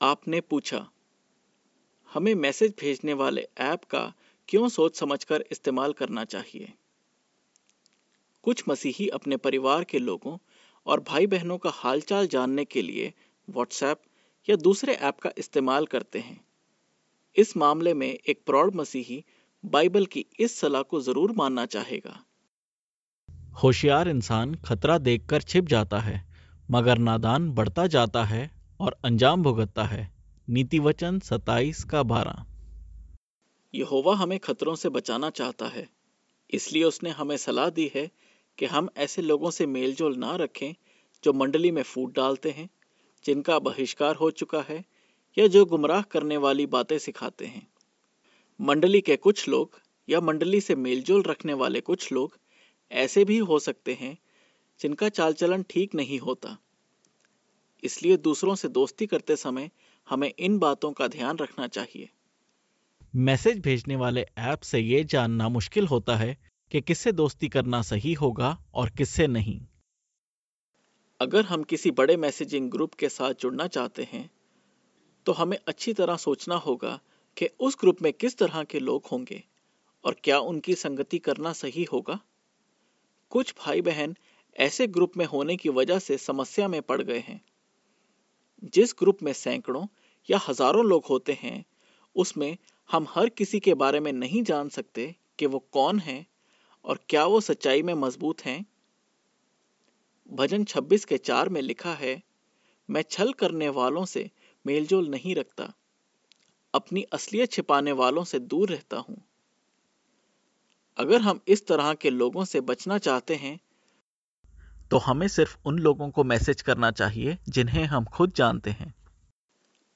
आपने पूछा, हमें मैसेज भेजने वाले ऐप का क्यों सोच समझकर इस्तेमाल करना चाहिए? कुछ मसीही अपने परिवार के लोगों और भाई बहनों का हालचाल जानने के लिए व्हाट्सएप या दूसरे ऐप का इस्तेमाल करते हैं। इस मामले में एक प्रौढ़ मसीही बाइबल की इस सलाह को ज़रूर मानना चाहेगा। होशियार इंसान खतरा देखकर छिप जाता है, मगर नादान बढ़ता जाता है और अंजाम भुगतता है। नीति वचन सताइस का बारह। यहोवा हमें खतरों से बचाना चाहता है, इसलिए उसने हमें सलाह दी है कि हम ऐसे लोगों से मेलजोल ना रखें जो मंडली में फूट डालते हैं, जिनका बहिष्कार हो चुका है या जो गुमराह करने वाली बातें सिखाते हैं। मंडली के कुछ लोग या मंडली से मेलजोल रखने वाले कुछ लोग ऐसे भी हो सकते हैं जिनका चाल चलन ठीक नहीं होता। इसलिए दूसरों से दोस्ती करते समय हमें इन बातों का ध्यान रखना चाहिए। मैसेज भेजने वाले ऐप से ये जानना मुश्किल होता है कि किससे दोस्ती करना सही होगा और किससे नहीं। अगर हम किसी बड़े मैसेजिंग ग्रुप के साथ जुड़ना चाहते हैं तो हमें अच्छी तरह सोचना होगा कि उस ग्रुप में किस तरह के लोग होंगे और क्या उनकी संगति करना सही होगा। कुछ भाई बहन ऐसे ग्रुप में होने की वजह से समस्या में पड़ गए हैं। जिस ग्रुप में सैकड़ों या हज़ारों लोग होते हैं, उसमें हम हर किसी के बारे में नहीं जान सकते कि वो कौन है और क्या वो सच्चाई में मज़बूत हैं। भजन 26 के चार में लिखा है, मैं छल करने वालों से मेलजोल नहीं रखता, अपनी असलियत छिपाने वालों से दूर रहता हूँ। अगर हम इस तरह के लोगों से बचना चाहते हैं तो हमें सिर्फ़ उन लोगों को मैसेज करना चाहिए जिन्हें हम खुद जानते हैं।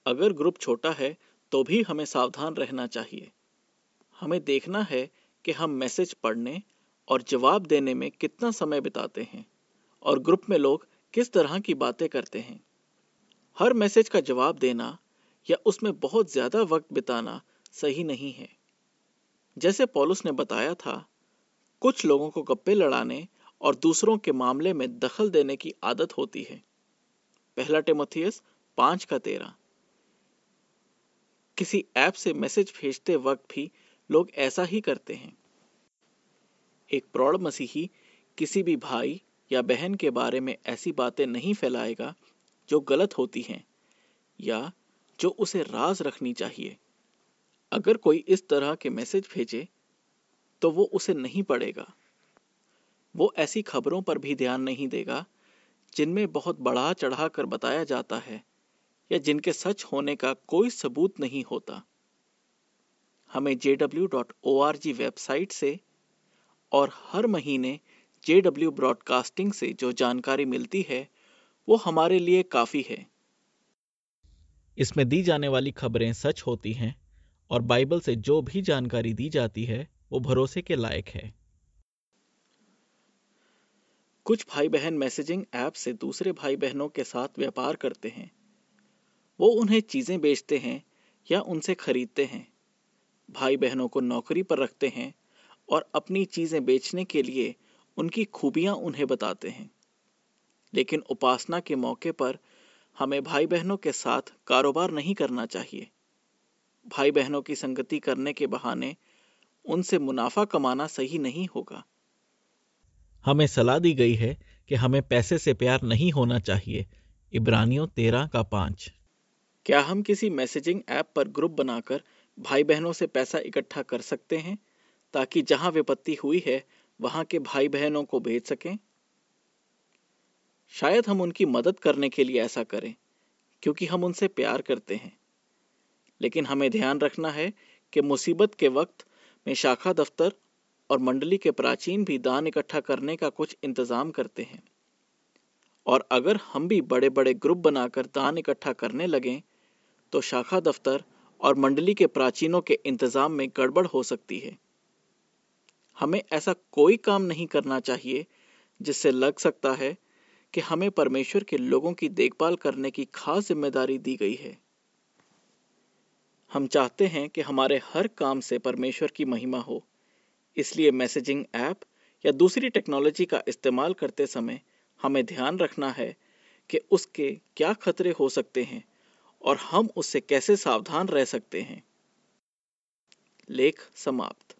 अगर ग्रुप छोटा है तो भी हमें सावधान रहना चाहिए। हमें देखना है कि हम मैसेज पढ़ने और जवाब देने में कितना समय बिताते हैं और ग्रुप में लोग किस तरह की बातें करते हैं। हर मैसेज का जवाब देना या उसमें बहुत ज़्यादा वक्त बिताना सही नहीं है। जैसे पॉलुस ने बताया था, कुछ लोगों को गप्पे लड़ाने और दूसरों के मामले में दखल देने की आदत होती है। पहला टेमोथियस पाँच का तेरह। किसी ऐप से मैसेज भेजते वक्त भी लोग ऐसा ही करते हैं। एक प्रौढ़ मसीही किसी भी भाई या बहन के बारे में ऐसी बातें नहीं फैलाएगा जो गलत होती हैं या जो उसे राज रखनी चाहिए। अगर कोई इस तरह के मैसेज भेजे तो वो उसे नहीं पढ़ेगा। वो ऐसी खबरों पर भी ध्यान नहीं देगा, जिनमें बहुत बढ़ा चढ़ा कर बताया जाता है, या जिनके सच होने का कोई सबूत नहीं होता। हमें jw.org वेबसाइट से और हर महीने JW ब्रॉडकास्टिंग से जो जानकारी मिलती है, वो हमारे लिए काफ़ी है। इसमें दी जाने वाली खबरें सच होती हैं और बाइबल से जो भी जानकारी दी जाती है, वो भरोसे के लायक है। कुछ भाई बहन मैसेजिंग ऐप से दूसरे भाई बहनों के साथ व्यापार करते हैं। वो उन्हें चीज़ें बेचते हैं या उनसे खरीदते हैं। भाई बहनों को नौकरी पर रखते हैं और अपनी चीज़ें बेचने के लिए उनकी खूबियाँ उन्हें बताते हैं। लेकिन उपासना के मौके पर हमें भाई बहनों के साथ कारोबार नहीं करना चाहिए। भाई बहनों की संगति करने के बहाने उनसे मुनाफा कमाना सही नहीं होगा। हमें सलाह दी गई है कि हमें पैसे से प्यार नहीं होना चाहिए। इब्रानियों तेरह का पाँच। क्या हम किसी मैसेजिंग ऐप पर ग्रुप बनाकर भाई बहनों से पैसा इकट्ठा कर सकते हैं, ताकि जहाँ विपत्ति हुई है, वहाँ के भाई बहनों को भेज सकें? शायद हम उनकी मदद करने के लिए ऐसा करें, क्योंकि हम उनसे प्यार करते हैं। लेकिन हमें ध्यान रखना है कि मुसीबत के वक्त में शाखा दफ्तर और मंडली के प्राचीन भी दान इकट्ठा करने का कुछ इंतज़ाम करते हैं। और अगर हम भी बड़े बड़े ग्रुप बनाकर दान इकट्ठा करने लगें तो शाखा दफ्तर और मंडली के प्राचीनों के इंतज़ाम में गड़बड़ हो सकती है। हमें ऐसा कोई काम नहीं करना चाहिए, जिससे लग सकता है कि हमें परमेश्वर के लोगों की देखभाल करने की खास ज़िम्मेदारी दी गई है। हम चाहते हैं कि हमारे हर काम से परमेश्वर की महिमा हो। इसलिए मैसेजिंग ऐप या दूसरी टेक्नोलॉजी का इस्तेमाल करते समय हमें ध्यान रखना है कि उसके क्या खतरे हो सकते हैं और हम उससे कैसे सावधान रह सकते हैं। लेख समाप्त।